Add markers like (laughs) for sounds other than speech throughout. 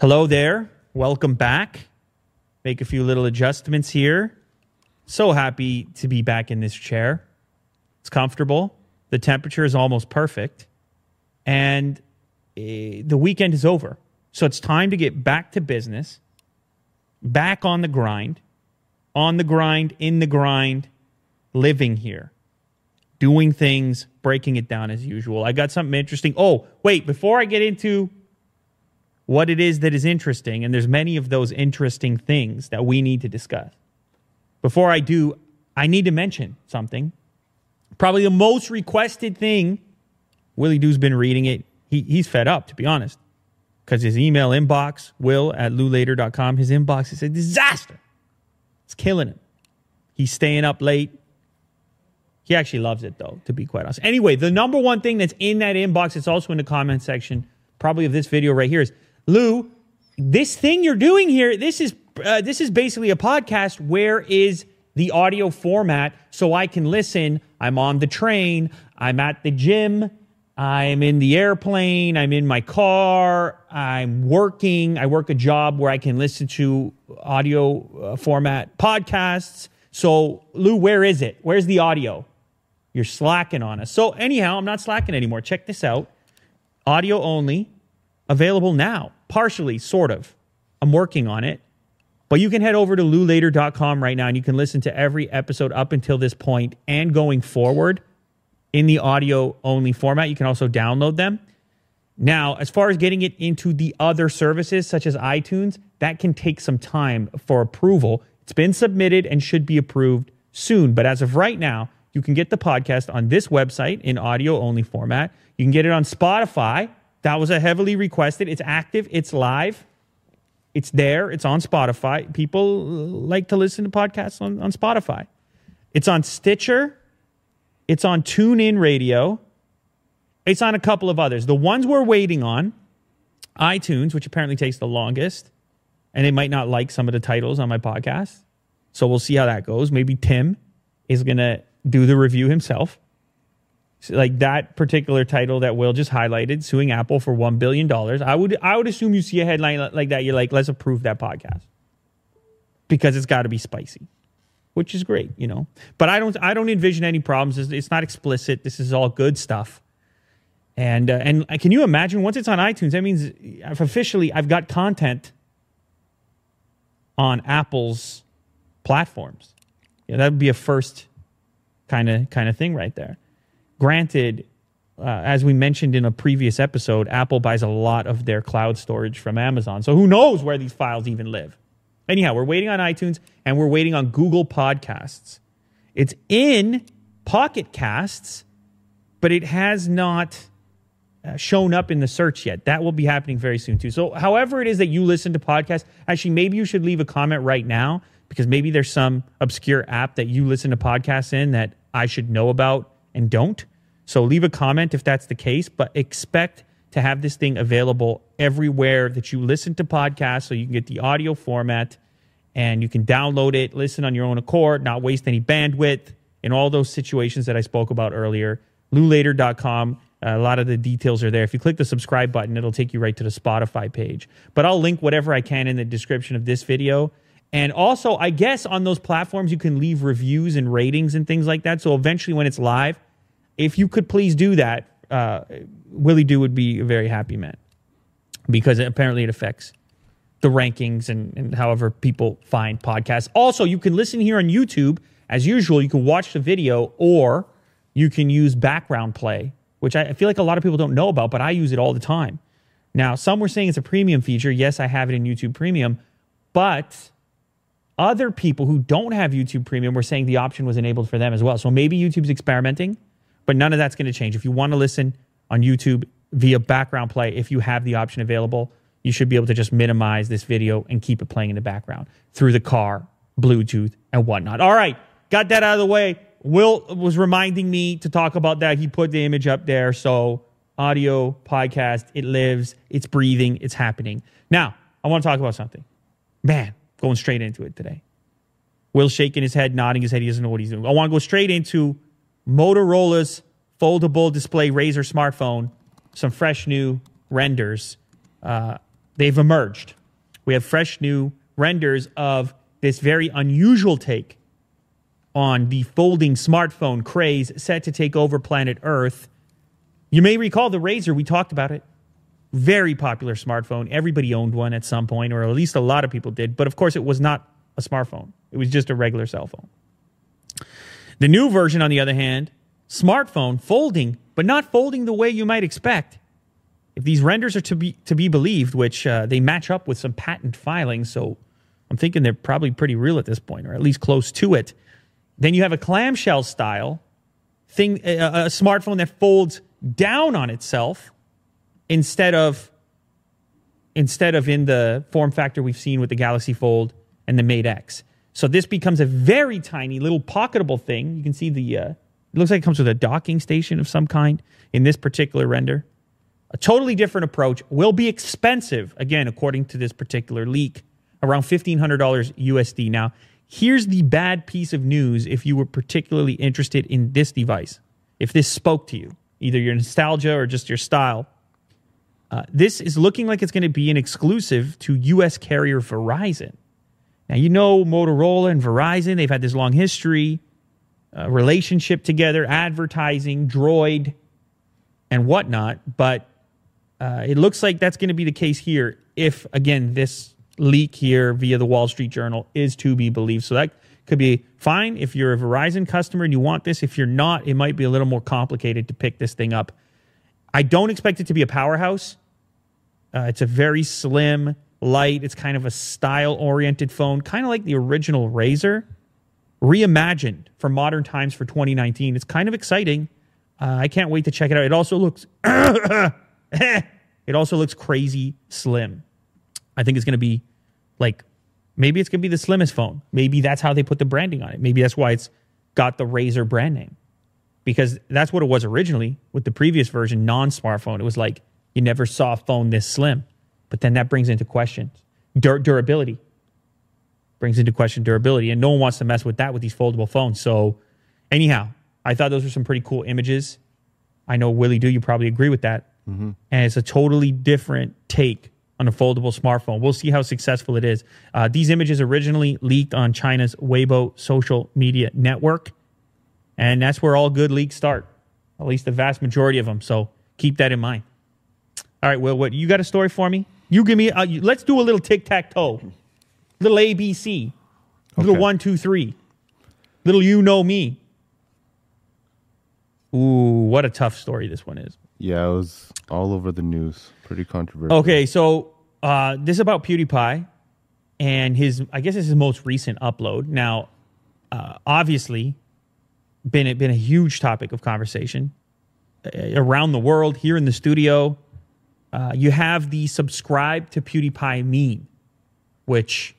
Hello there. Welcome back. Make a few little adjustments here. So happy to be back in this chair. It's comfortable. The temperature is almost perfect. And eh, the weekend is over. So it's time to get back to business, back on the grind, on the grind, in the grind, living here, doing things, breaking it down as usual. I got something interesting. Oh, wait, before I get into what it is that is interesting, and there's many of those interesting things that we need to discuss. Before I do, I need to mention something. Probably the most requested thing. Willie Doo's been reading it. He, he's fed up, to be honest, because his email inbox, will at loulater.com, his inbox is a disaster. It's killing him. He's staying up late. He actually loves it, though, to be quite honest. Anyway, the number one thing that's in that inbox, it's also in the comment section, probably of this video right here, is Lou, this thing you're doing here, this is uh, this is basically a podcast. Where is the audio format so I can listen? I'm on the train. I'm at the gym. I'm in the airplane. I'm in my car. I'm working. I work a job where I can listen to audio uh, format podcasts. So, Lou, where is it? Where's the audio? You're slacking on us. So, anyhow, I'm not slacking anymore. Check this out audio only, available now partially, sort of. I'm working on it. But you can head over to loulater.com right now and you can listen to every episode up until this point and going forward in the audio only format. You can also download them. Now, as far as getting it into the other services such as iTunes, that can take some time for approval. It's been submitted and should be approved soon. But as of right now, you can get the podcast on this website in audio only format. You can get it on Spotify that was a heavily requested. It's active, it's live, it's there, it's on Spotify. People uh, like to listen to podcasts on, on Spotify. It's on Stitcher, it's on TuneIn Radio, it's on a couple of others. The ones we're waiting on, iTunes, which apparently takes the longest, and they might not like some of the titles on my podcast. So we'll see how that goes. Maybe Tim is going to do the review himself like that particular title that Will just highlighted, suing Apple for one billion dollars. I would I would assume you see a headline like that, you're like, let's approve that podcast because it's got to be spicy, which is great, you know. But I don't I don't envision any problems. It's, it's not explicit. This is all good stuff. And uh, and can you imagine once it's on iTunes? That means I've officially I've got content on Apple's platforms. Yeah, that would be a first kind of kind of thing right there. Granted, uh, as we mentioned in a previous episode, Apple buys a lot of their cloud storage from Amazon. So who knows where these files even live? Anyhow, we're waiting on iTunes and we're waiting on Google Podcasts. It's in Pocket Casts, but it has not uh, shown up in the search yet. That will be happening very soon too. So, however it is that you listen to podcasts, actually, maybe you should leave a comment right now because maybe there's some obscure app that you listen to podcasts in that I should know about and don't. So leave a comment if that's the case, but expect to have this thing available everywhere that you listen to podcasts so you can get the audio format and you can download it, listen on your own accord, not waste any bandwidth in all those situations that I spoke about earlier. loulater.com. Uh, a lot of the details are there. If you click the subscribe button, it'll take you right to the Spotify page. But I'll link whatever I can in the description of this video. And also, I guess on those platforms, you can leave reviews and ratings and things like that. So eventually, when it's live, if you could please do that, uh, Willie Do would be a very happy man because apparently it affects the rankings and, and however people find podcasts. Also, you can listen here on YouTube. As usual, you can watch the video or you can use background play, which I feel like a lot of people don't know about, but I use it all the time. Now, some were saying it's a premium feature. Yes, I have it in YouTube Premium, but other people who don't have YouTube Premium were saying the option was enabled for them as well. So maybe YouTube's experimenting but none of that's going to change. If you want to listen on YouTube via background play, if you have the option available, you should be able to just minimize this video and keep it playing in the background through the car, Bluetooth, and whatnot. All right, got that out of the way. Will was reminding me to talk about that. He put the image up there. So, audio, podcast, it lives, it's breathing, it's happening. Now, I want to talk about something. Man, going straight into it today. Will shaking his head, nodding his head. He doesn't know what he's doing. I want to go straight into Motorola's foldable display Razr smartphone, some fresh new renders. Uh, they've emerged. We have fresh new renders of this very unusual take on the folding smartphone craze set to take over planet Earth. You may recall the Razr, we talked about it. Very popular smartphone. Everybody owned one at some point, or at least a lot of people did. But of course, it was not a smartphone, it was just a regular cell phone. The new version, on the other hand, smartphone folding, but not folding the way you might expect. If these renders are to be to be believed, which uh, they match up with some patent filings, so I'm thinking they're probably pretty real at this point, or at least close to it. Then you have a clamshell style thing, a, a smartphone that folds down on itself instead of instead of in the form factor we've seen with the Galaxy Fold and the Mate X. So this becomes a very tiny little pocketable thing. You can see the uh, it looks like it comes with a docking station of some kind in this particular render. A totally different approach will be expensive again according to this particular leak, around $1500 USD. Now, here's the bad piece of news if you were particularly interested in this device. If this spoke to you, either your nostalgia or just your style, uh, this is looking like it's going to be an exclusive to US carrier Verizon. Now, you know Motorola and Verizon, they've had this long history, uh, relationship together, advertising, droid, and whatnot. But uh, it looks like that's going to be the case here if, again, this leak here via the Wall Street Journal is to be believed. So that could be fine if you're a Verizon customer and you want this. If you're not, it might be a little more complicated to pick this thing up. I don't expect it to be a powerhouse. Uh, it's a very slim, light. It's kind of a style oriented phone, kind of like the original Razr, reimagined for modern times for 2019. It's kind of exciting. Uh, I can't wait to check it out. It also looks, (coughs) it also looks crazy slim. I think it's going to be like maybe it's going to be the slimmest phone. Maybe that's how they put the branding on it. Maybe that's why it's got the Razr brand name because that's what it was originally with the previous version, non smartphone. It was like you never saw a phone this slim. But then that brings into question dur- durability. Brings into question durability. And no one wants to mess with that with these foldable phones. So, anyhow, I thought those were some pretty cool images. I know, Willie, do you probably agree with that? Mm-hmm. And it's a totally different take on a foldable smartphone. We'll see how successful it is. Uh, these images originally leaked on China's Weibo social media network. And that's where all good leaks start, at least the vast majority of them. So keep that in mind. All right, Will, what you got a story for me? You give me. A, let's do a little tic tac toe, little ABC, little okay. one two three, little you know me. Ooh, what a tough story this one is. Yeah, it was all over the news. Pretty controversial. Okay, so uh, this is about PewDiePie and his. I guess this is his most recent upload. Now, uh, obviously, been been a huge topic of conversation uh, around the world here in the studio uh, you have the subscribe to PewDiePie meme, which,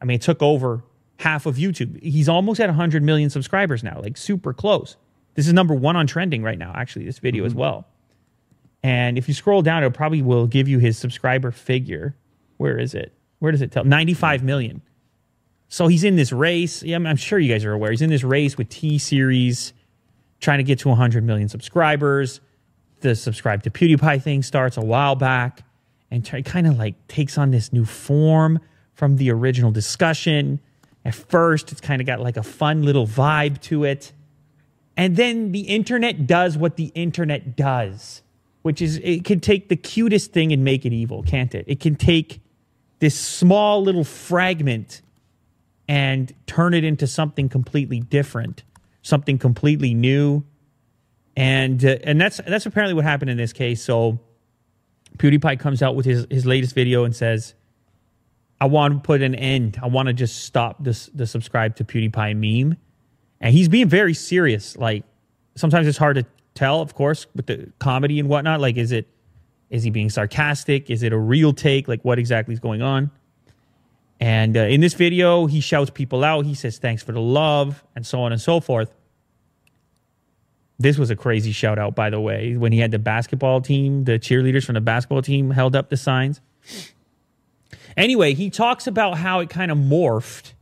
I mean, took over half of YouTube. He's almost at 100 million subscribers now, like super close. This is number one on trending right now, actually, this video mm-hmm. as well. And if you scroll down, it probably will give you his subscriber figure. Where is it? Where does it tell? 95 million. So he's in this race. Yeah, I'm sure you guys are aware. He's in this race with T Series, trying to get to 100 million subscribers the subscribe to PewDiePie thing starts a while back and t- kind of like takes on this new form from the original discussion. At first, it's kind of got like a fun little vibe to it. And then the internet does what the internet does, which is it can take the cutest thing and make it evil, can't it? It can take this small little fragment and turn it into something completely different, something completely new, and uh, and that's that's apparently what happened in this case. So PewDiePie comes out with his his latest video and says, "I want to put an end. I want to just stop this the subscribe to PewDiePie meme." And he's being very serious. Like sometimes it's hard to tell, of course, with the comedy and whatnot. Like, is it is he being sarcastic? Is it a real take? Like, what exactly is going on? And uh, in this video, he shouts people out. He says, "Thanks for the love," and so on and so forth. This was a crazy shout out, by the way, when he had the basketball team, the cheerleaders from the basketball team held up the signs. Anyway, he talks about how it kind of morphed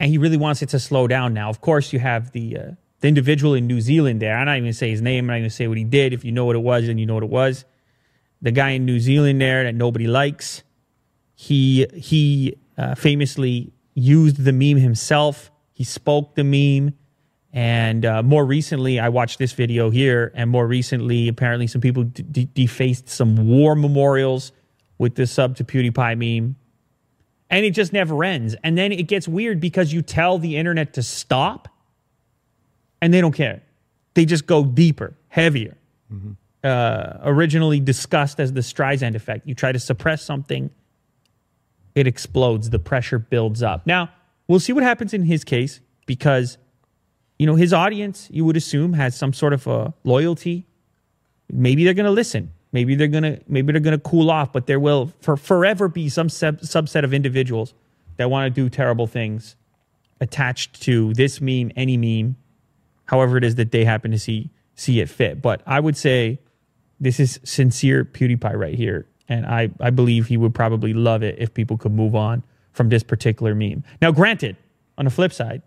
and he really wants it to slow down now. Of course, you have the, uh, the individual in New Zealand there. I'm not even say his name, I'm not even say what he did. If you know what it was, then you know what it was. the guy in New Zealand there that nobody likes. He he uh, famously used the meme himself. He spoke the meme. And uh, more recently, I watched this video here, and more recently, apparently, some people d- defaced some war memorials with this sub to PewDiePie meme. And it just never ends. And then it gets weird because you tell the internet to stop, and they don't care. They just go deeper, heavier. Mm-hmm. Uh, originally discussed as the Streisand effect. You try to suppress something, it explodes, the pressure builds up. Now, we'll see what happens in his case because you know, his audience, you would assume, has some sort of a loyalty. Maybe they're going to listen. Maybe they're going to maybe they're going to cool off, but there will for forever be some sub- subset of individuals that want to do terrible things attached to this meme, any meme, however it is that they happen to see see it fit. But I would say this is sincere PewDiePie right here, and I I believe he would probably love it if people could move on from this particular meme. Now, granted, on the flip side,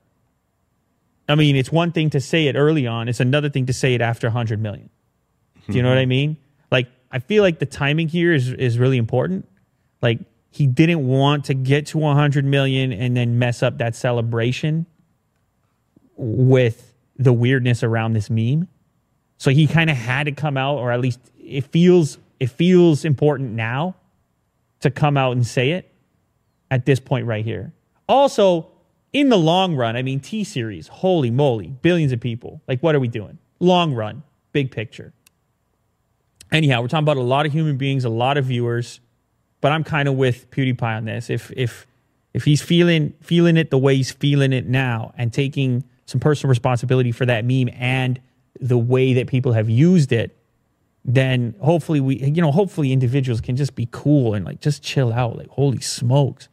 I mean, it's one thing to say it early on, it's another thing to say it after 100 million. Do you know what I mm-hmm. mean? Like, I feel like the timing here is, is really important. Like, he didn't want to get to 100 million and then mess up that celebration with the weirdness around this meme. So he kind of had to come out, or at least it feels it feels important now to come out and say it at this point right here. Also, in the long run, I mean, T Series, holy moly, billions of people. Like, what are we doing? Long run, big picture. Anyhow, we're talking about a lot of human beings, a lot of viewers, but I'm kind of with PewDiePie on this. If if if he's feeling feeling it the way he's feeling it now, and taking some personal responsibility for that meme and the way that people have used it, then hopefully we, you know, hopefully individuals can just be cool and like just chill out. Like, holy smokes,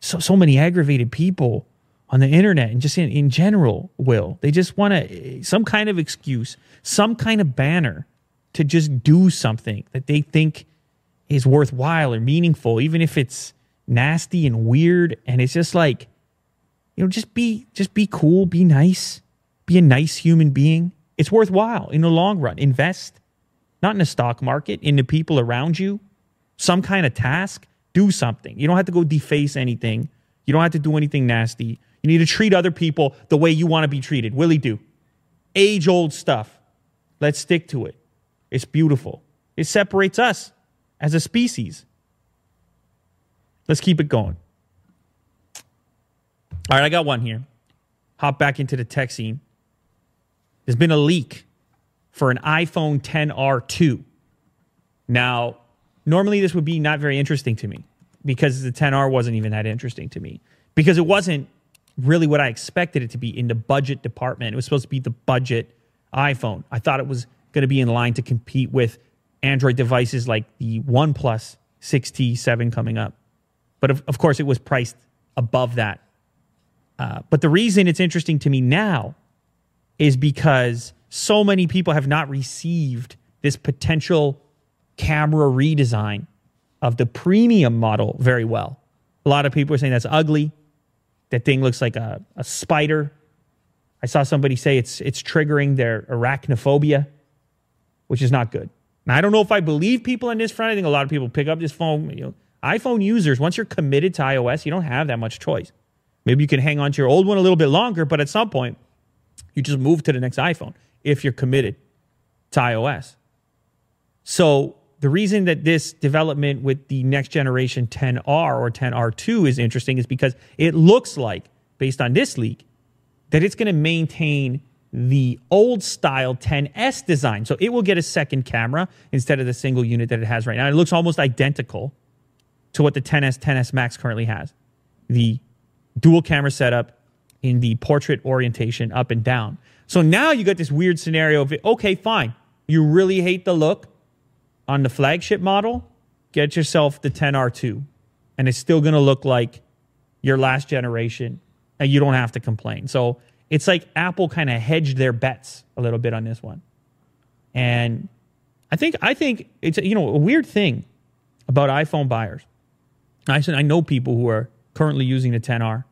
so so many aggravated people on the internet and just in, in general will. They just want some kind of excuse, some kind of banner to just do something that they think is worthwhile or meaningful, even if it's nasty and weird. And it's just like, you know, just be, just be cool, be nice, be a nice human being. It's worthwhile in the long run. Invest, not in the stock market, in the people around you, some kind of task, do something. You don't have to go deface anything. You don't have to do anything nasty. You need to treat other people the way you want to be treated. Willie do. Age old stuff. Let's stick to it. It's beautiful. It separates us as a species. Let's keep it going. All right, I got one here. Hop back into the tech scene. There's been a leak for an iPhone 10R2. Now, normally this would be not very interesting to me because the 10R wasn't even that interesting to me because it wasn't really what I expected it to be in the budget department. It was supposed to be the budget iPhone. I thought it was going to be in line to compete with Android devices like the OnePlus 6T 7 coming up. But of, of course, it was priced above that. Uh, but the reason it's interesting to me now is because so many people have not received this potential camera redesign of the premium model very well. A lot of people are saying that's ugly. That thing looks like a, a spider. I saw somebody say it's it's triggering their arachnophobia, which is not good. Now I don't know if I believe people on this front. I think a lot of people pick up this phone. You know, iPhone users, once you're committed to iOS, you don't have that much choice. Maybe you can hang on to your old one a little bit longer, but at some point, you just move to the next iPhone if you're committed to iOS. So the reason that this development with the next generation 10R or 10R2 is interesting is because it looks like, based on this leak, that it's going to maintain the old style 10S design. So it will get a second camera instead of the single unit that it has right now. It looks almost identical to what the 10S, 10S Max currently has. The dual camera setup in the portrait orientation up and down. So now you got this weird scenario of, okay, fine. You really hate the look on the flagship model, get yourself the 10R2, and it's still going to look like your last generation, and you don't have to complain. So it's like Apple kind of hedged their bets a little bit on this one, and I think I think it's you know a weird thing about iPhone buyers. I said I know people who are currently using the 10R.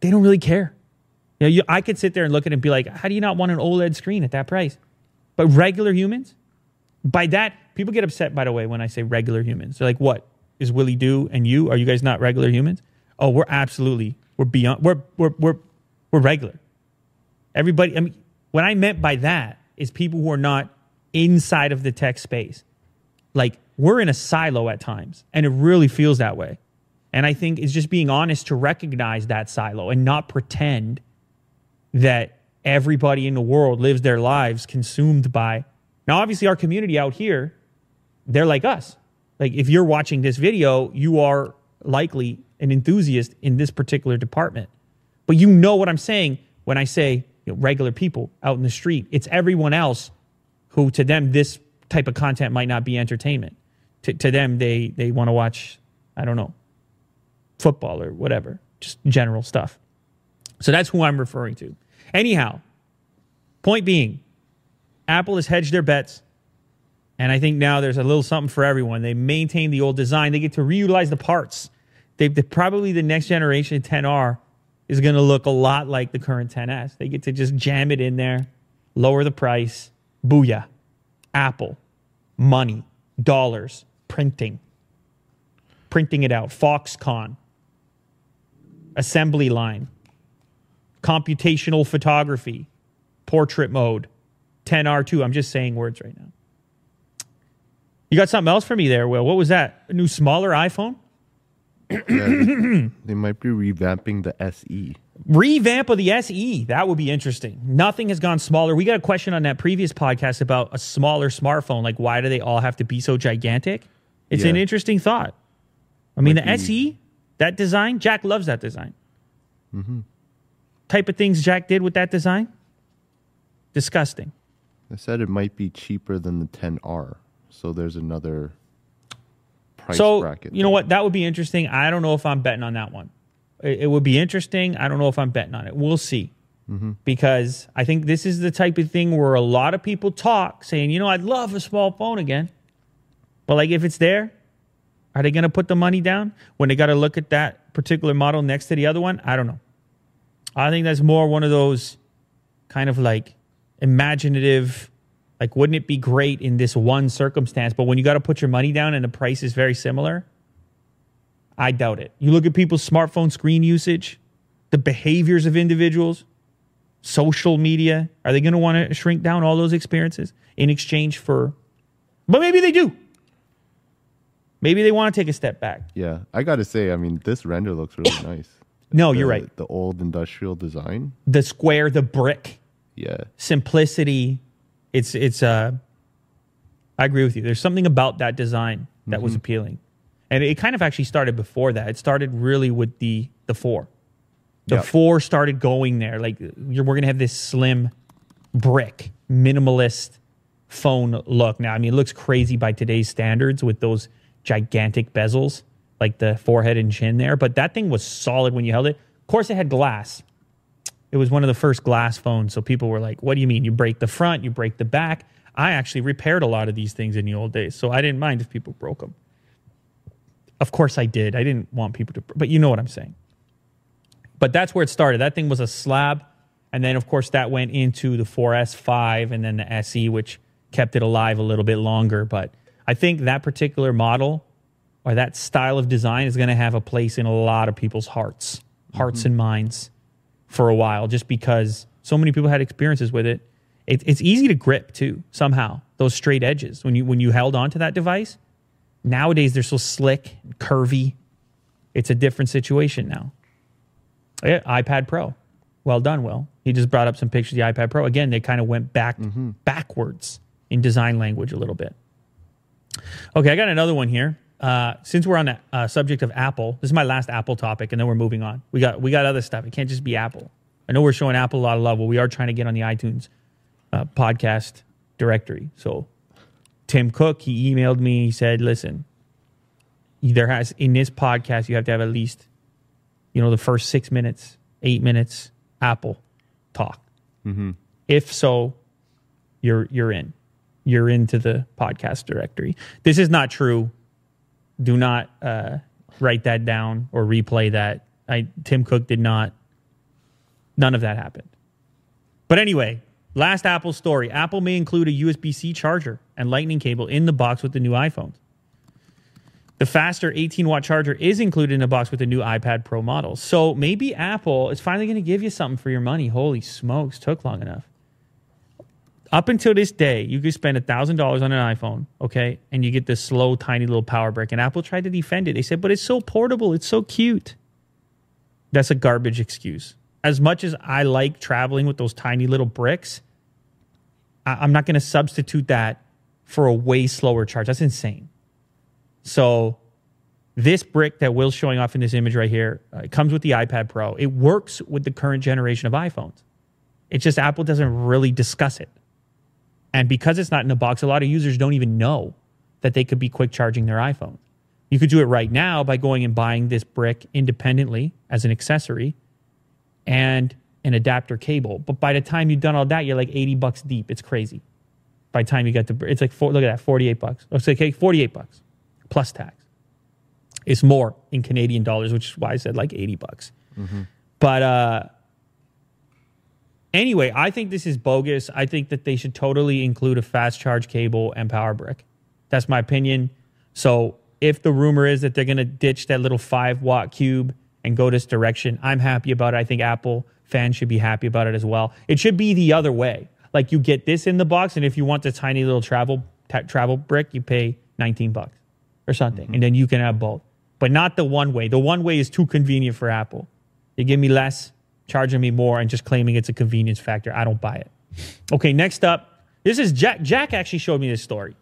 They don't really care. You know, you, I could sit there and look at it and be like, how do you not want an OLED screen at that price? But regular humans, by that, people get upset, by the way, when I say regular humans. They're like, what? Is Willie Do and you? Are you guys not regular humans? Oh, we're absolutely, we're beyond, we're, we're, we're, we're regular. Everybody, I mean, what I meant by that is people who are not inside of the tech space. Like, we're in a silo at times, and it really feels that way. And I think it's just being honest to recognize that silo and not pretend that everybody in the world lives their lives consumed by. Now, obviously, our community out here, they're like us. Like, if you're watching this video, you are likely an enthusiast in this particular department. But you know what I'm saying when I say you know, regular people out in the street. It's everyone else who, to them, this type of content might not be entertainment. To, to them, they, they want to watch, I don't know, football or whatever, just general stuff. So that's who I'm referring to. Anyhow, point being, Apple has hedged their bets. And I think now there's a little something for everyone. They maintain the old design. They get to reutilize the parts. They, they probably the next generation 10R is going to look a lot like the current 10s. They get to just jam it in there, lower the price. Booyah. Apple, money, dollars, printing, printing it out. Foxconn, assembly line, computational photography, portrait mode, 10R2. I'm just saying words right now. You got something else for me there, Will? What was that? A new smaller iPhone? Yeah, they might be revamping the. SE. Revamp of the SE. That would be interesting. Nothing has gone smaller. We got a question on that previous podcast about a smaller smartphone. Like, why do they all have to be so gigantic? It's an interesting thought. I mean, Might the be- SE, that design, Jack loves that design. Mm-hmm. Type of things Jack did with that design, disgusting. They said it might be cheaper than the 10R. So there's another price so bracket. you know what? That would be interesting. I don't know if I'm betting on that one. It, it would be interesting. I don't know if I'm betting on it. We'll see. Mm-hmm. Because I think this is the type of thing where a lot of people talk, saying, you know, I'd love a small phone again. But like, if it's there, are they going to put the money down when they got to look at that particular model next to the other one? I don't know. I think that's more one of those kind of like imaginative, like, wouldn't it be great in this one circumstance? But when you got to put your money down and the price is very similar, I doubt it. You look at people's smartphone screen usage, the behaviors of individuals, social media. Are they going to want to shrink down all those experiences in exchange for? But maybe they do. Maybe they want to take a step back. Yeah, I got to say, I mean, this render looks really (coughs) nice. No, The- you're right. The old industrial design. The square, the brick, Yeah. simplicity. It's it's uh I agree with you. There's something about that design that was appealing. And it kind of actually started before that. It started really with the the 4. The Yep. 4 started going there like you're, we're going to have this slim brick minimalist phone look. Now, I mean, it looks crazy by today's standards with those gigantic bezels, like the forehead and chin there, but that thing was solid when you held it. Of course, it had glass. It was one of the first glass phones, so people were like, "What do you mean? You break the front, you break the back?" I actually repaired a lot of these things in the old days, so I didn't mind if people broke them. Of course, I did. I didn't want people to, but you know what I'm saying. But that's where it started. That thing was a slab, and then of course that went into the 4S5 and then the SE, which kept it alive a little bit longer. But I think that particular model or that style of design is going to have a place in a lot of people's hearts, hearts mm-hmm. and minds for a while, just because so many people had experiences with it. it. It's easy to grip too, somehow. Those straight edges when you when you held onto that device. Nowadays they're so slick, and curvy. It's a different situation now. Yeah, iPad Pro. Well done, Will. He just brought up some pictures of the iPad Pro. Again, they kind of went back mm-hmm. backwards in design language a little bit. Okay, I got another one here. Uh, since we're on the uh, subject of Apple, this is my last Apple topic, and then we're moving on. We got we got other stuff. It can't just be Apple. I know we're showing Apple a lot of love, but we are trying to get on the iTunes uh, podcast directory. So Tim Cook, he emailed me. He said, "Listen, there has in this podcast you have to have at least, you know, the first six minutes, eight minutes Apple talk. If so, you're you're in. You're into the podcast directory. This is not true. Do not uh, write that down or replay that. I Tim Cook did not. None of that happened. But anyway, last Apple story. Apple may include a USB C charger and lightning cable in the box with the new iPhones. The faster 18 watt charger is included in the box with the new iPad Pro models. So maybe Apple is finally going to give you something for your money. Holy smokes, took long enough. Up until this day, you could spend $1,000 on an iPhone, okay, and you get this slow, tiny little power brick. And Apple tried to defend it. They said, but it's so portable, it's so cute. That's a garbage excuse. As much as I like traveling with those tiny little bricks, I- am not going to substitute that for a way slower charge. That's insane. So, this brick that Will's showing off in this image right here uh, comes with the iPad Pro. It works with the current generation of iPhones. It's just Apple doesn't really discuss it. And because it's not in a box, a lot of users don't even know that they could be quick charging their iPhone. You could do it right now by going and buying this brick independently as an accessory and an adapter cable. But by the time you've done all that, you're like 80 bucks deep. It's crazy. By the time you get the, it's like, four, look at that, 48 bucks. Oh, so, okay, 48 bucks plus tax. It's more in Canadian dollars, which is why I said like 80 bucks. Mm-hmm. But, uh, Anyway, I think this is bogus. I think that they should totally include a fast charge cable and power brick. That's my opinion. So if the rumor is that they're going to ditch that little five watt cube and go this direction, I'm happy about it. I think Apple fans should be happy about it as well. It should be the other way. Like you get this in the box, and if you want the tiny little travel travel brick, you pay 19 bucks or something, mm-hmm. and then you can have both. But not the one way. The one way is too convenient for Apple. You give me less, charging me more and just claiming it's a convenience factor. I don't buy it. Okay, next up, this is Jack. Jack actually showed me this story.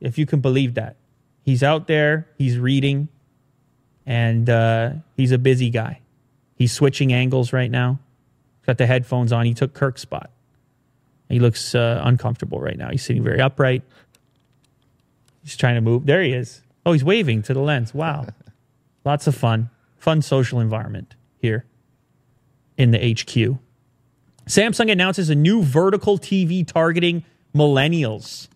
If you can believe that. He's out there, he's reading, and uh, he's a busy guy. He's switching angles right now. Got the headphones on. He took Kirk's spot. He looks uh, uncomfortable right now. He's sitting very upright. He's trying to move. There he is. Oh, he's waving to the lens. Wow. (laughs) Lots of fun. Fun social environment here in the HQ. Samsung announces a new vertical TV targeting millennials.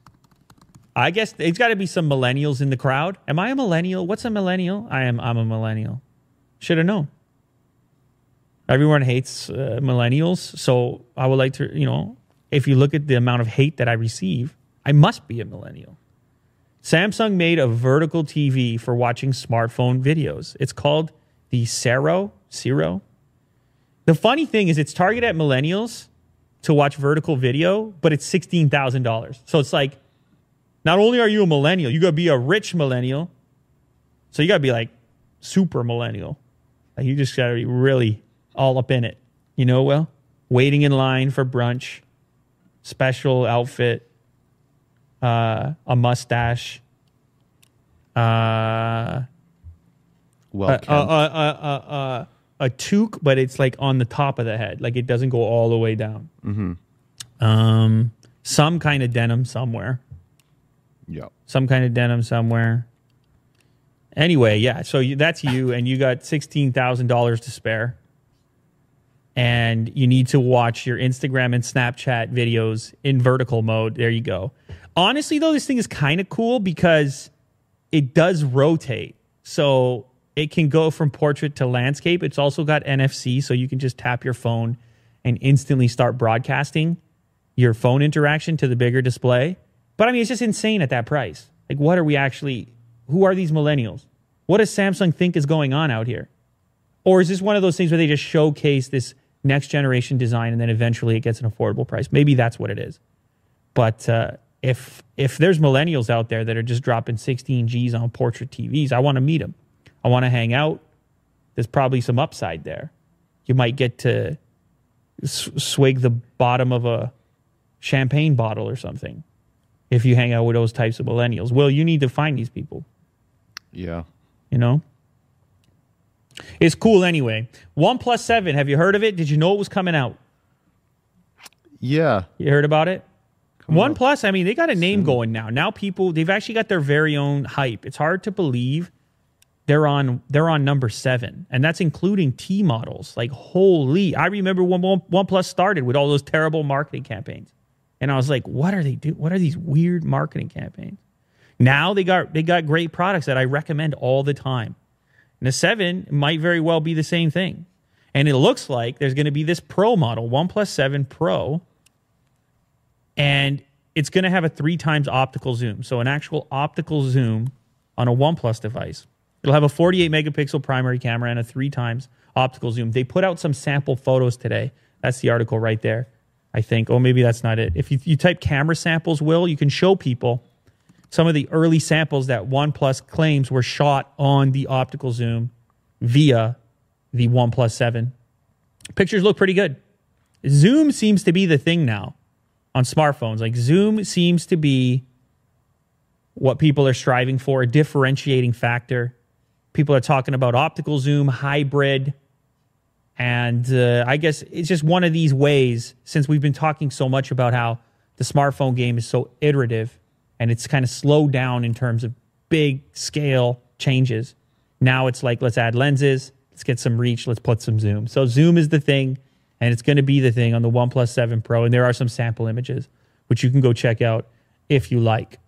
I guess there's got to be some millennials in the crowd. Am I a millennial? What's a millennial? I am. I'm a millennial. Should have known. Everyone hates uh, millennials, so I would like to, you know, if you look at the amount of hate that I receive, I must be a millennial. Samsung made a vertical TV for watching smartphone videos. It's called the Sero. Zero. The funny thing is, it's targeted at millennials to watch vertical video, but it's sixteen thousand dollars. So it's like, not only are you a millennial, you got to be a rich millennial. So you got to be like super millennial. Like you just got to be really all up in it. You know, well, waiting in line for brunch, special outfit, uh, a mustache, uh, well, uh, uh, uh, uh, uh a toque, but it's like on the top of the head, like it doesn't go all the way down. Mm-hmm. Um, some kind of denim somewhere. Yeah. Some kind of denim somewhere. Anyway, yeah. So you, that's you, and you got sixteen thousand dollars to spare, and you need to watch your Instagram and Snapchat videos in vertical mode. There you go. Honestly, though, this thing is kind of cool because it does rotate. So it can go from portrait to landscape. It's also got NFC, so you can just tap your phone and instantly start broadcasting your phone interaction to the bigger display. But I mean, it's just insane at that price. Like, what are we actually, who are these millennials? What does Samsung think is going on out here? Or is this one of those things where they just showcase this next generation design and then eventually it gets an affordable price? Maybe that's what it is. But uh, if if there's millennials out there that are just dropping 16 G's on portrait TVs, I want to meet them. I want to hang out. There's probably some upside there. You might get to swig the bottom of a champagne bottle or something if you hang out with those types of millennials. Well, you need to find these people. Yeah. You know? It's cool anyway. One plus seven. Have you heard of it? Did you know it was coming out? Yeah. You heard about it? One plus. I mean, they got a name soon. going now. Now people they've actually got their very own hype. It's hard to believe they're on they're on number seven, and that's including T models. Like holy, I remember when OnePlus started with all those terrible marketing campaigns, and I was like, what are they do? What are these weird marketing campaigns? Now they got they got great products that I recommend all the time. And the seven might very well be the same thing, and it looks like there's going to be this Pro model, OnePlus Seven Pro, and it's going to have a three times optical zoom. So an actual optical zoom on a OnePlus device. It'll have a 48 megapixel primary camera and a three times optical zoom. They put out some sample photos today. That's the article right there. I think. Oh, maybe that's not it. If you, you type camera samples, Will, you can show people some of the early samples that OnePlus claims were shot on the optical zoom via the OnePlus 7. Pictures look pretty good. Zoom seems to be the thing now on smartphones. Like Zoom seems to be what people are striving for, a differentiating factor. People are talking about optical zoom, hybrid, and uh, I guess it's just one of these ways, since we've been talking so much about how the smartphone game is so iterative and it's kind of slowed down in terms of big scale changes. Now it's like, let's add lenses, let's get some reach, let's put some zoom. So, zoom is the thing, and it's going to be the thing on the OnePlus 7 Pro. And there are some sample images, which you can go check out if you like.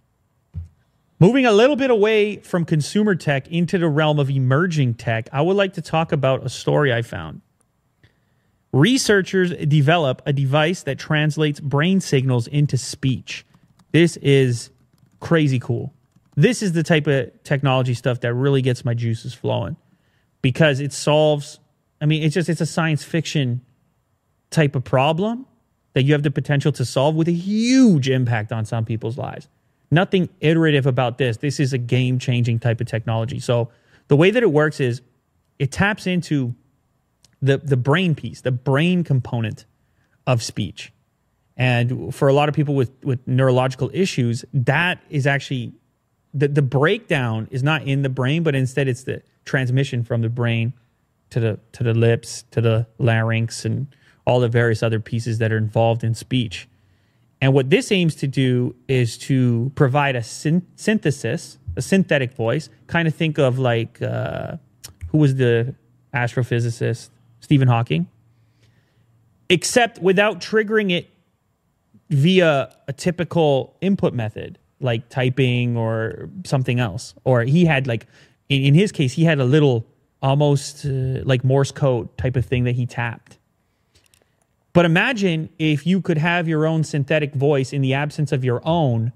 Moving a little bit away from consumer tech into the realm of emerging tech, I would like to talk about a story I found. Researchers develop a device that translates brain signals into speech. This is crazy cool. This is the type of technology stuff that really gets my juices flowing because it solves I mean it's just it's a science fiction type of problem that you have the potential to solve with a huge impact on some people's lives. Nothing iterative about this. This is a game-changing type of technology. So the way that it works is it taps into the the brain piece, the brain component of speech. And for a lot of people with with neurological issues, that is actually the the breakdown is not in the brain, but instead it's the transmission from the brain to the to the lips, to the larynx and all the various other pieces that are involved in speech. And what this aims to do is to provide a syn- synthesis, a synthetic voice. Kind of think of like uh, who was the astrophysicist Stephen Hawking, except without triggering it via a typical input method like typing or something else. Or he had like, in, in his case, he had a little almost uh, like Morse code type of thing that he tapped. But imagine if you could have your own synthetic voice in the absence of your own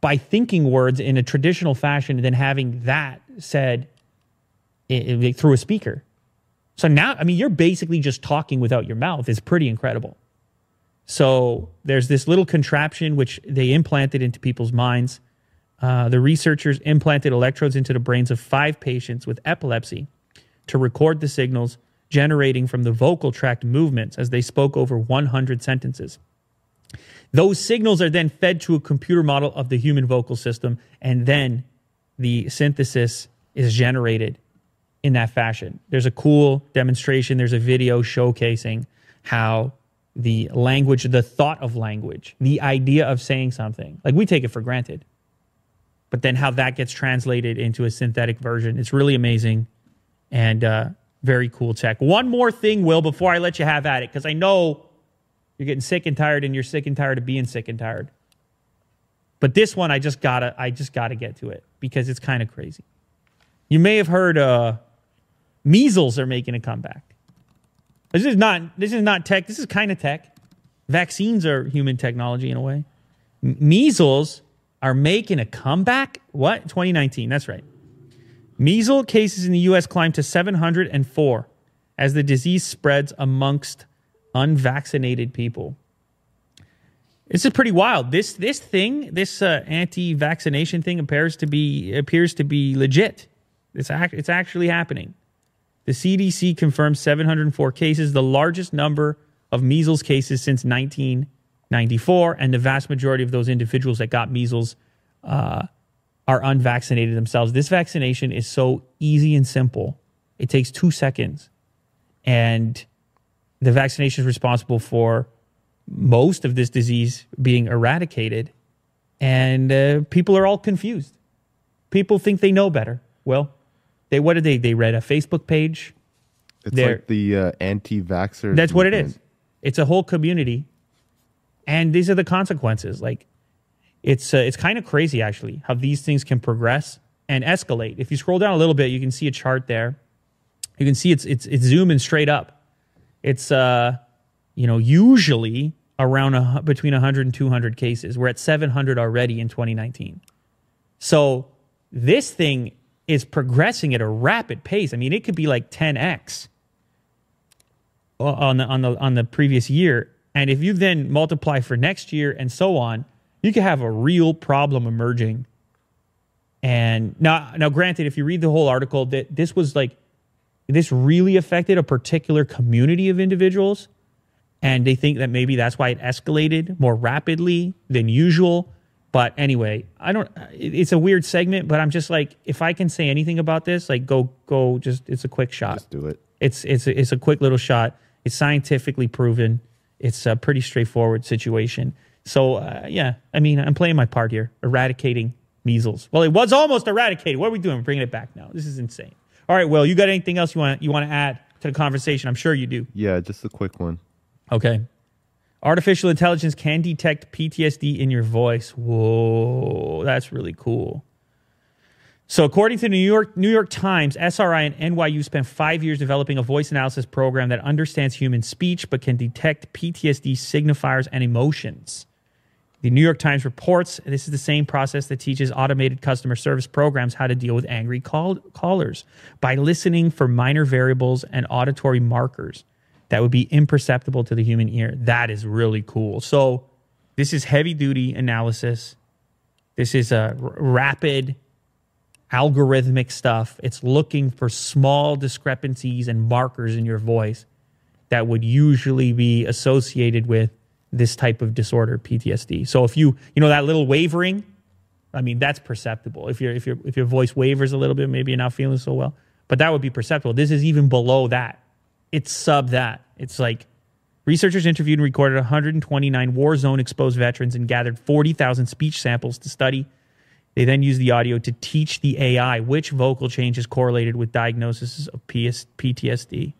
by thinking words in a traditional fashion and then having that said through a speaker. So now, I mean, you're basically just talking without your mouth. It's pretty incredible. So there's this little contraption which they implanted into people's minds. Uh, the researchers implanted electrodes into the brains of five patients with epilepsy to record the signals generating from the vocal tract movements as they spoke over 100 sentences. Those signals are then fed to a computer model of the human vocal system, and then the synthesis is generated in that fashion. There's a cool demonstration, there's a video showcasing how the language, the thought of language, the idea of saying something, like we take it for granted, but then how that gets translated into a synthetic version. It's really amazing and uh, very cool tech. One more thing, Will, before I let you have at it, because I know you're getting sick and tired and you're sick and tired of being sick and tired. But this one, I just gotta, I just gotta get to it because it's kind of crazy. You may have heard uh, Measles are making a comeback. This is not this is not tech. This is kind of tech. Vaccines are human technology in a way. M- measles are making a comeback. What? 2019. That's right. Measles cases in the U.S. climbed to 704 as the disease spreads amongst unvaccinated people. This is pretty wild. This this thing, this uh, anti-vaccination thing, appears to be appears to be legit. It's act, it's actually happening. The CDC confirmed 704 cases, the largest number of measles cases since 1994, and the vast majority of those individuals that got measles uh, are unvaccinated themselves. This vaccination is so easy and simple. It takes two seconds, and the vaccination is responsible for most of this disease being eradicated. And uh, people are all confused. People think they know better. Well, they what did they they read a Facebook page. It's They're, like the uh, anti-vaxxers. That's what it is. It's a whole community, and these are the consequences. Like it's uh, it's kind of crazy actually how these things can progress and escalate. If you scroll down a little bit, you can see a chart there. You can see it's it's it's zooming straight up. It's uh you know usually around a, between 100 and 200 cases. We're at 700 already in 2019. So this thing is progressing at a rapid pace. I mean, it could be like 10x on the on the on the previous year. And if you then multiply for next year and so on, you could have a real problem emerging. And now, now, granted, if you read the whole article, that this was like this really affected a particular community of individuals, and they think that maybe that's why it escalated more rapidly than usual. But anyway, I don't. It's a weird segment, but I'm just like, if I can say anything about this, like, go, go, just it's a quick shot. Just do it. It's it's it's a quick little shot. It's scientifically proven. It's a pretty straightforward situation. So uh, yeah, I mean, I'm playing my part here, eradicating measles. Well, it was almost eradicated. What are we doing? We're bringing it back now. This is insane. All right, Will, you got anything else you want you want to add to the conversation? I'm sure you do. Yeah, just a quick one. Okay. Artificial intelligence can detect PTSD in your voice. Whoa, that's really cool. So, according to the New York New York Times, SRI and NYU spent five years developing a voice analysis program that understands human speech but can detect PTSD signifiers and emotions. The New York Times reports this is the same process that teaches automated customer service programs how to deal with angry call- callers by listening for minor variables and auditory markers that would be imperceptible to the human ear. That is really cool. So, this is heavy duty analysis. This is a r- rapid algorithmic stuff. It's looking for small discrepancies and markers in your voice that would usually be associated with this type of disorder, PTSD. So if you, you know, that little wavering, I mean, that's perceptible. If your if your if your voice wavers a little bit, maybe you're not feeling so well, but that would be perceptible. This is even below that. It's sub that. It's like researchers interviewed and recorded 129 war zone exposed veterans and gathered 40,000 speech samples to study. They then used the audio to teach the AI which vocal change is correlated with diagnoses of PTSD.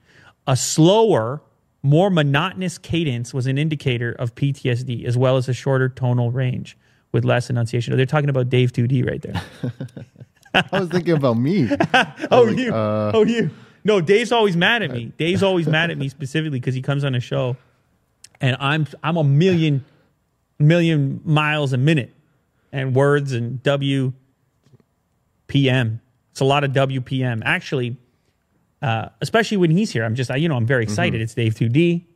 A slower, more monotonous cadence was an indicator of PTSD, as well as a shorter tonal range with less enunciation. They're talking about Dave 2D right there. (laughs) I was thinking about me. (laughs) oh, like, you. uh, oh, you. No, Dave's always mad at me. Dave's always mad at me (laughs) specifically because he comes on a show, and I'm I'm a million million miles a minute, and words and WPM. It's a lot of WPM. Actually, uh, especially when he's here, I'm just you know I'm very excited. It's Dave 2D.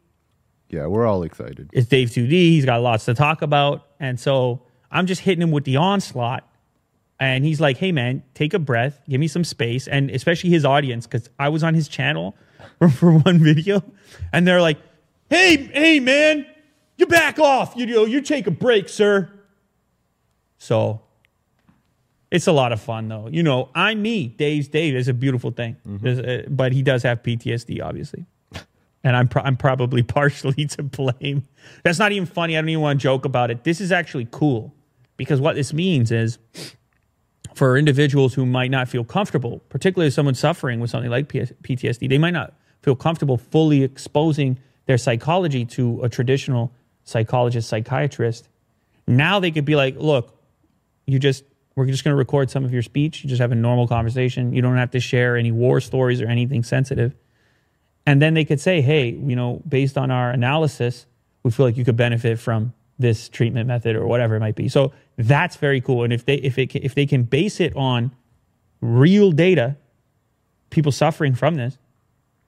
Yeah, we're all excited. It's Dave 2D. He's got lots to talk about. And so I'm just hitting him with the onslaught. And he's like, hey, man, take a breath, give me some space. And especially his audience, because I was on his channel (laughs) for, for one video. And they're like, hey, hey, man, you back off. You know, you take a break, sir. So it's a lot of fun, though. You know, I'm me. Dave's Dave is a beautiful thing. Uh, but he does have PTSD, obviously (laughs) and I'm pro- I'm probably (laughs) partially to blame. That's not even funny. I don't even want to joke about it. This is actually cool because what this means is for individuals who might not feel comfortable, particularly someone suffering with something like PS- PTSD, they might not feel comfortable fully exposing their psychology to a traditional psychologist, psychiatrist. Now they could be like, look, you just we're just going to record some of your speech. You just have a normal conversation. You don't have to share any war stories or anything sensitive. And then they could say, hey, you know, based on our analysis, we feel like you could benefit from this treatment method or whatever it might be. So that's very cool. And if they if it if they can base it on real data, people suffering from this,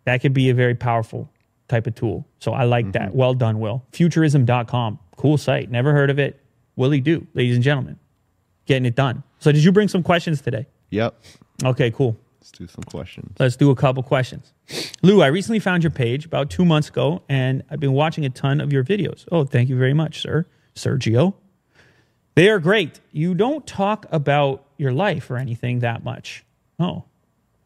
that could be a very powerful type of tool. So I like that. Mm-hmm. Well done, Will. Futurism.com. Cool site. Never heard of it. Willie do, ladies and gentlemen. Getting it done. So did you bring some questions today? Yep. Okay, cool. Let's do some questions. Let's do a couple questions. Lou, I recently found your page about two months ago, and I've been watching a ton of your videos. Oh, thank you very much, sir. Sergio. They are great. You don't talk about your life or anything that much. Oh,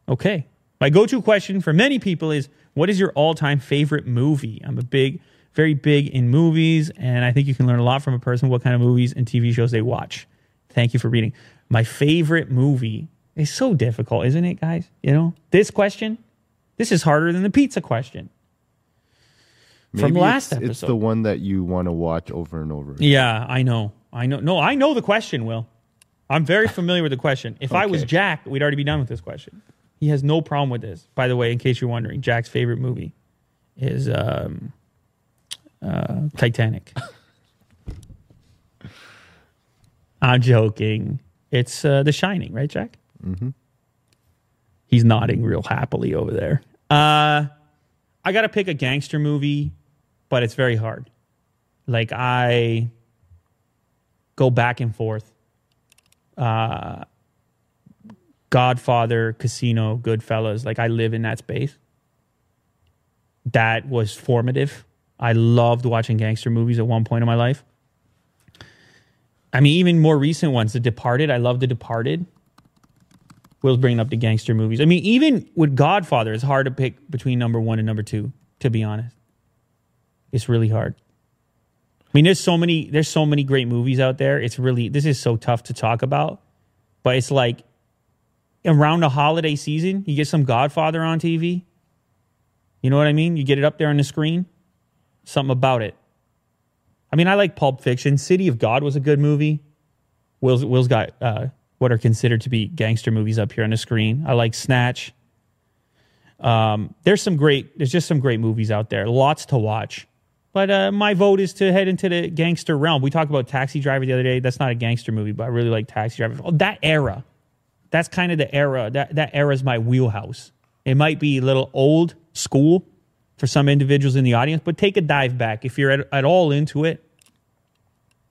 okay. My go to question for many people is what is your all time favorite movie? I'm a big, very big in movies, and I think you can learn a lot from a person what kind of movies and TV shows they watch. Thank you for reading. My favorite movie is so difficult, isn't it, guys? You know, this question, this is harder than the pizza question. From last it's, It's the one that you want to watch over and over. Yeah, I know. I know. No, I know the question, Will. I'm very familiar with the question. If I was Jack, we'd already be done with this question. He has no problem with this. By the way, in case you're wondering, Jack's favorite movie is um uh, Titanic. (laughs) I'm joking. It's uh, The Shining, right, Jack? Mm-hmm. He's nodding real happily over there. Uh, I got to pick a gangster movie, but it's very hard. Like, I go back and forth. Uh, Godfather, Casino, Goodfellas. Like, I live in that space. That was formative. I loved watching gangster movies at one point in my life. I mean, even more recent ones, The Departed. I love The Departed. Will's bringing up the gangster movies. I mean, even with Godfather, it's hard to pick between number one and number two. To be honest, it's really hard. I mean, there's so many there's so many great movies out there. It's really this is so tough to talk about, but it's like around the holiday season, you get some Godfather on TV. You know what I mean? You get it up there on the screen. Something about it. I mean, I like Pulp Fiction. City of God was a good movie. Will's, Will's got uh, what are considered to be gangster movies up here on the screen. I like Snatch. Um, there's some great, there's just some great movies out there. Lots to watch. But uh, my vote is to head into the gangster realm. We talked about Taxi Driver the other day. That's not a gangster movie, but I really like Taxi Driver. Oh, that era, that's kind of the era. That that era is my wheelhouse. It might be a little old school for some individuals in the audience, but take a dive back if you're at, at all into it.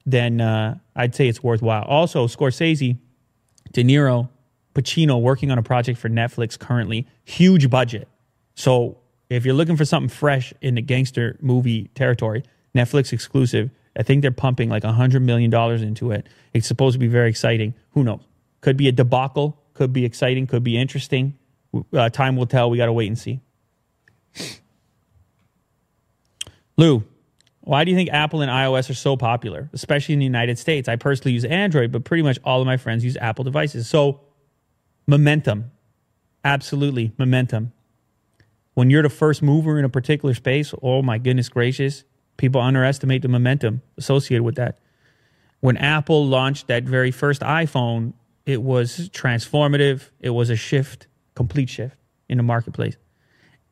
Then uh, I'd say it's worthwhile. Also, Scorsese, De Niro, Pacino working on a project for Netflix currently, huge budget. So if you're looking for something fresh in the gangster movie territory, Netflix exclusive, I think they're pumping like $100 million into it. It's supposed to be very exciting. Who knows? Could be a debacle, could be exciting, could be interesting. Uh, time will tell. We got to wait and see. Lou, why do you think Apple and iOS are so popular, especially in the United States? I personally use Android, but pretty much all of my friends use Apple devices. So, momentum. Absolutely, momentum when you're the first mover in a particular space, oh my goodness gracious, people underestimate the momentum associated with that. When Apple launched that very first iPhone, it was transformative. It was a shift, complete shift in the marketplace.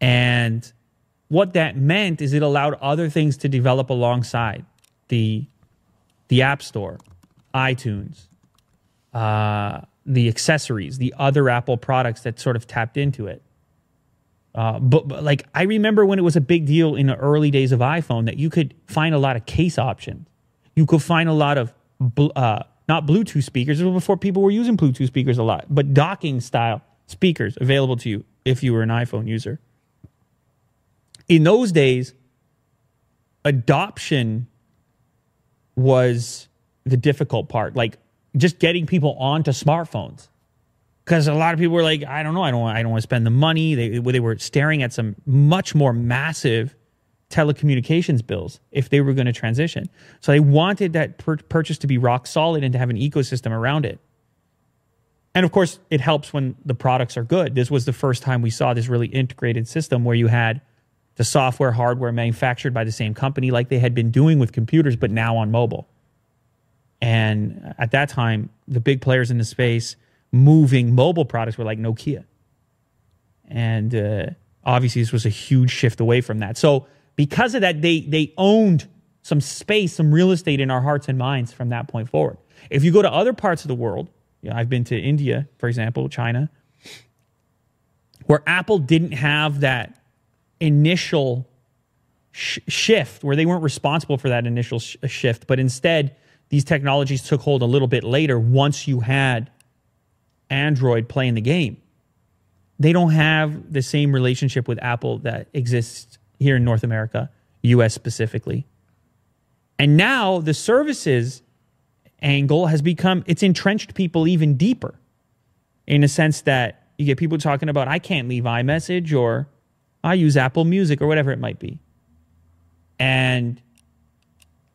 And what that meant is it allowed other things to develop alongside the the App Store, iTunes, uh, the accessories, the other Apple products that sort of tapped into it. Uh, but, but, like I remember when it was a big deal in the early days of iPhone that you could find a lot of case options. You could find a lot of uh, not Bluetooth speakers. before people were using Bluetooth speakers a lot, but docking style speakers available to you if you were an iPhone user. In those days, adoption was the difficult part. Like just getting people onto smartphones because a lot of people were like, I don't know, I don't, I don't want to spend the money. They, they were staring at some much more massive telecommunications bills if they were going to transition. So they wanted that per- purchase to be rock solid and to have an ecosystem around it. And of course, it helps when the products are good. This was the first time we saw this really integrated system where you had the software, hardware manufactured by the same company, like they had been doing with computers, but now on mobile. And at that time, the big players in the space moving mobile products were like Nokia. And uh, obviously, this was a huge shift away from that. So, because of that, they, they owned some space, some real estate in our hearts and minds from that point forward. If you go to other parts of the world, you know, I've been to India, for example, China, where Apple didn't have that initial sh- shift, where they weren't responsible for that initial sh- shift, but instead, these technologies took hold a little bit later once you had Android playing the game. They don't have the same relationship with Apple that exists here in North America, US specifically. And now the services angle has become, it's entrenched people even deeper in a sense that you get people talking about, I can't leave iMessage or I use Apple Music or whatever it might be. And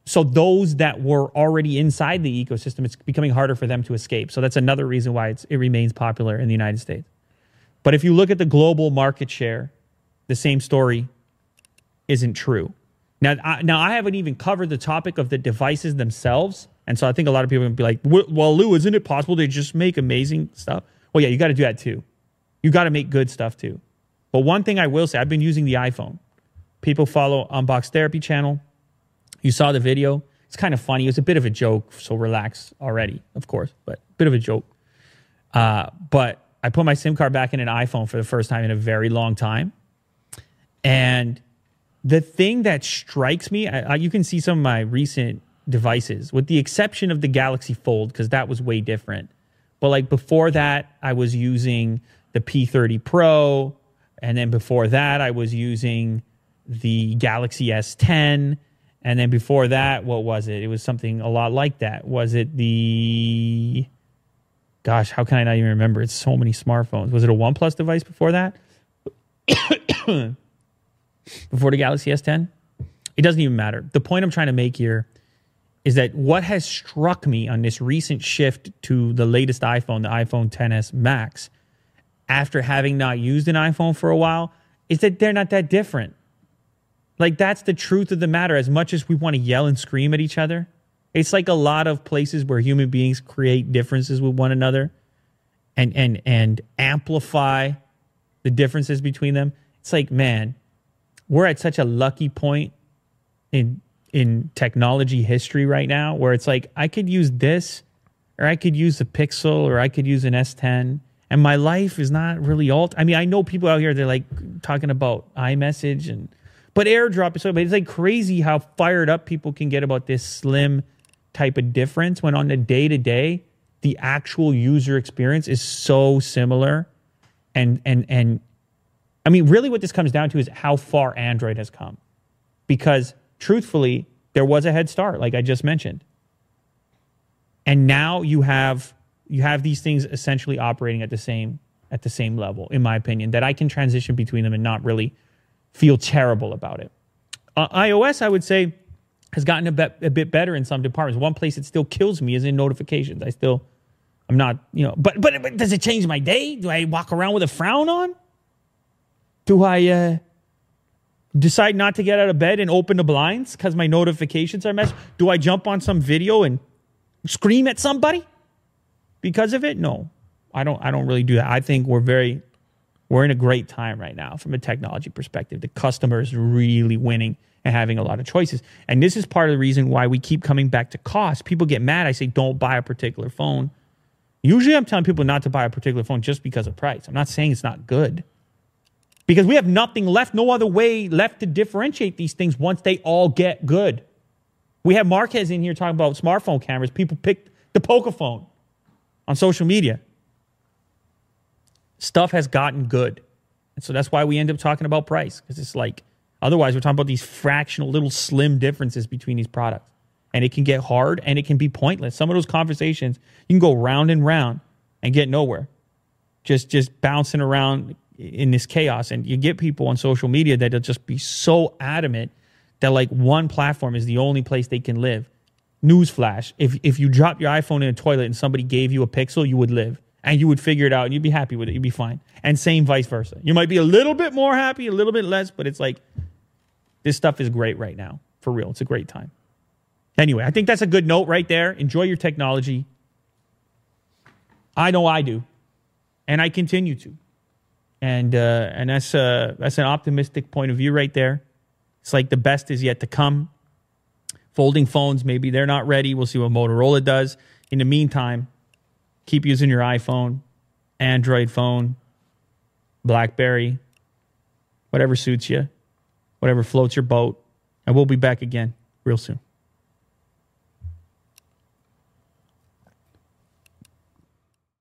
so those that were already inside the ecosystem, it's becoming harder for them to escape. So that's another reason why it remains popular in the United States. But if you look at the global market share, the same story isn't true. Now, I, now I haven't even covered the topic of the devices themselves, and so I think a lot of people would be like, "Well, Lou, isn't it possible to just make amazing stuff?" Well, yeah, you got to do that too. You got to make good stuff too. But one thing I will say, I've been using the iPhone. People follow Unbox Therapy channel You saw the video. It's kind of funny. It was a bit of a joke, so relax already, of course, but bit of a joke. Uh, but I put my SIM card back in an iPhone for the first time in a very long time. And the thing that strikes me, I, I, you can see some of my recent devices, with the exception of the Galaxy Fold, because that was way different. But like before that, I was using the P30 Pro. And then before that, I was using the Galaxy S10. And then before that, what was it? It was something a lot like that. Was it the gosh, how can I not even remember? It's so many smartphones. Was it a OnePlus device before that? (coughs) before the Galaxy S10? It doesn't even matter. The point I'm trying to make here is that what has struck me on this recent shift to the latest iPhone, the iPhone 10s Max, after having not used an iPhone for a while, is that they're not that different. Like, that's the truth of the matter. As much as we want to yell and scream at each other, it's like a lot of places where human beings create differences with one another and and and amplify the differences between them. It's like, man, we're at such a lucky point in in technology history right now where it's like I could use this or I could use a Pixel or I could use an S10 and my life is not really alt. I mean, I know people out here they're like talking about iMessage and but AirDrop is so but it's like crazy how fired up people can get about this slim type of difference when on the day to day, the actual user experience is so similar. And, and, and I mean, really what this comes down to is how far Android has come. Because truthfully, there was a head start, like I just mentioned. And now you have you have these things essentially operating at the same at the same level, in my opinion, that I can transition between them and not really feel terrible about it. Uh, iOS, I would say, has gotten a bit, a bit better in some departments. One place it still kills me is in notifications. I still, I'm not, you know, but, but, but does it change my day? Do I walk around with a frown on? Do I uh, decide not to get out of bed and open the blinds because my notifications are messed? Do I jump on some video and scream at somebody because of it? No, I don't. I don't really do that. I think we're very, we're in a great time right now from a technology perspective. The customer is really winning and having a lot of choices. And this is part of the reason why we keep coming back to cost. People get mad. I say, don't buy a particular phone. Usually I'm telling people not to buy a particular phone just because of price. I'm not saying it's not good. Because we have nothing left, no other way left to differentiate these things once they all get good. We have Marques in here talking about smartphone cameras. People picked the Pocophone on social media. Stuff has gotten good. And so that's why we end up talking about price because it's like Otherwise, we're talking about these fractional little slim differences between these products. And it can get hard and it can be pointless. Some of those conversations, you can go round and round and get nowhere. Just just bouncing around in this chaos. And you get people on social media that'll just be so adamant that like one platform is the only place they can live. Newsflash, if if you drop your iPhone in a toilet and somebody gave you a pixel, you would live and you would figure it out and you'd be happy with it. You'd be fine. And same vice versa. You might be a little bit more happy, a little bit less, but it's like this stuff is great right now. For real. It's a great time. Anyway, I think that's a good note right there. Enjoy your technology. I know I do. And I continue to. And uh, and that's uh, that's an optimistic point of view right there. It's like the best is yet to come. Folding phones, maybe they're not ready. We'll see what Motorola does. In the meantime, keep using your iPhone, Android phone, Blackberry, whatever suits you whatever floats your boat. And we'll be back again real soon.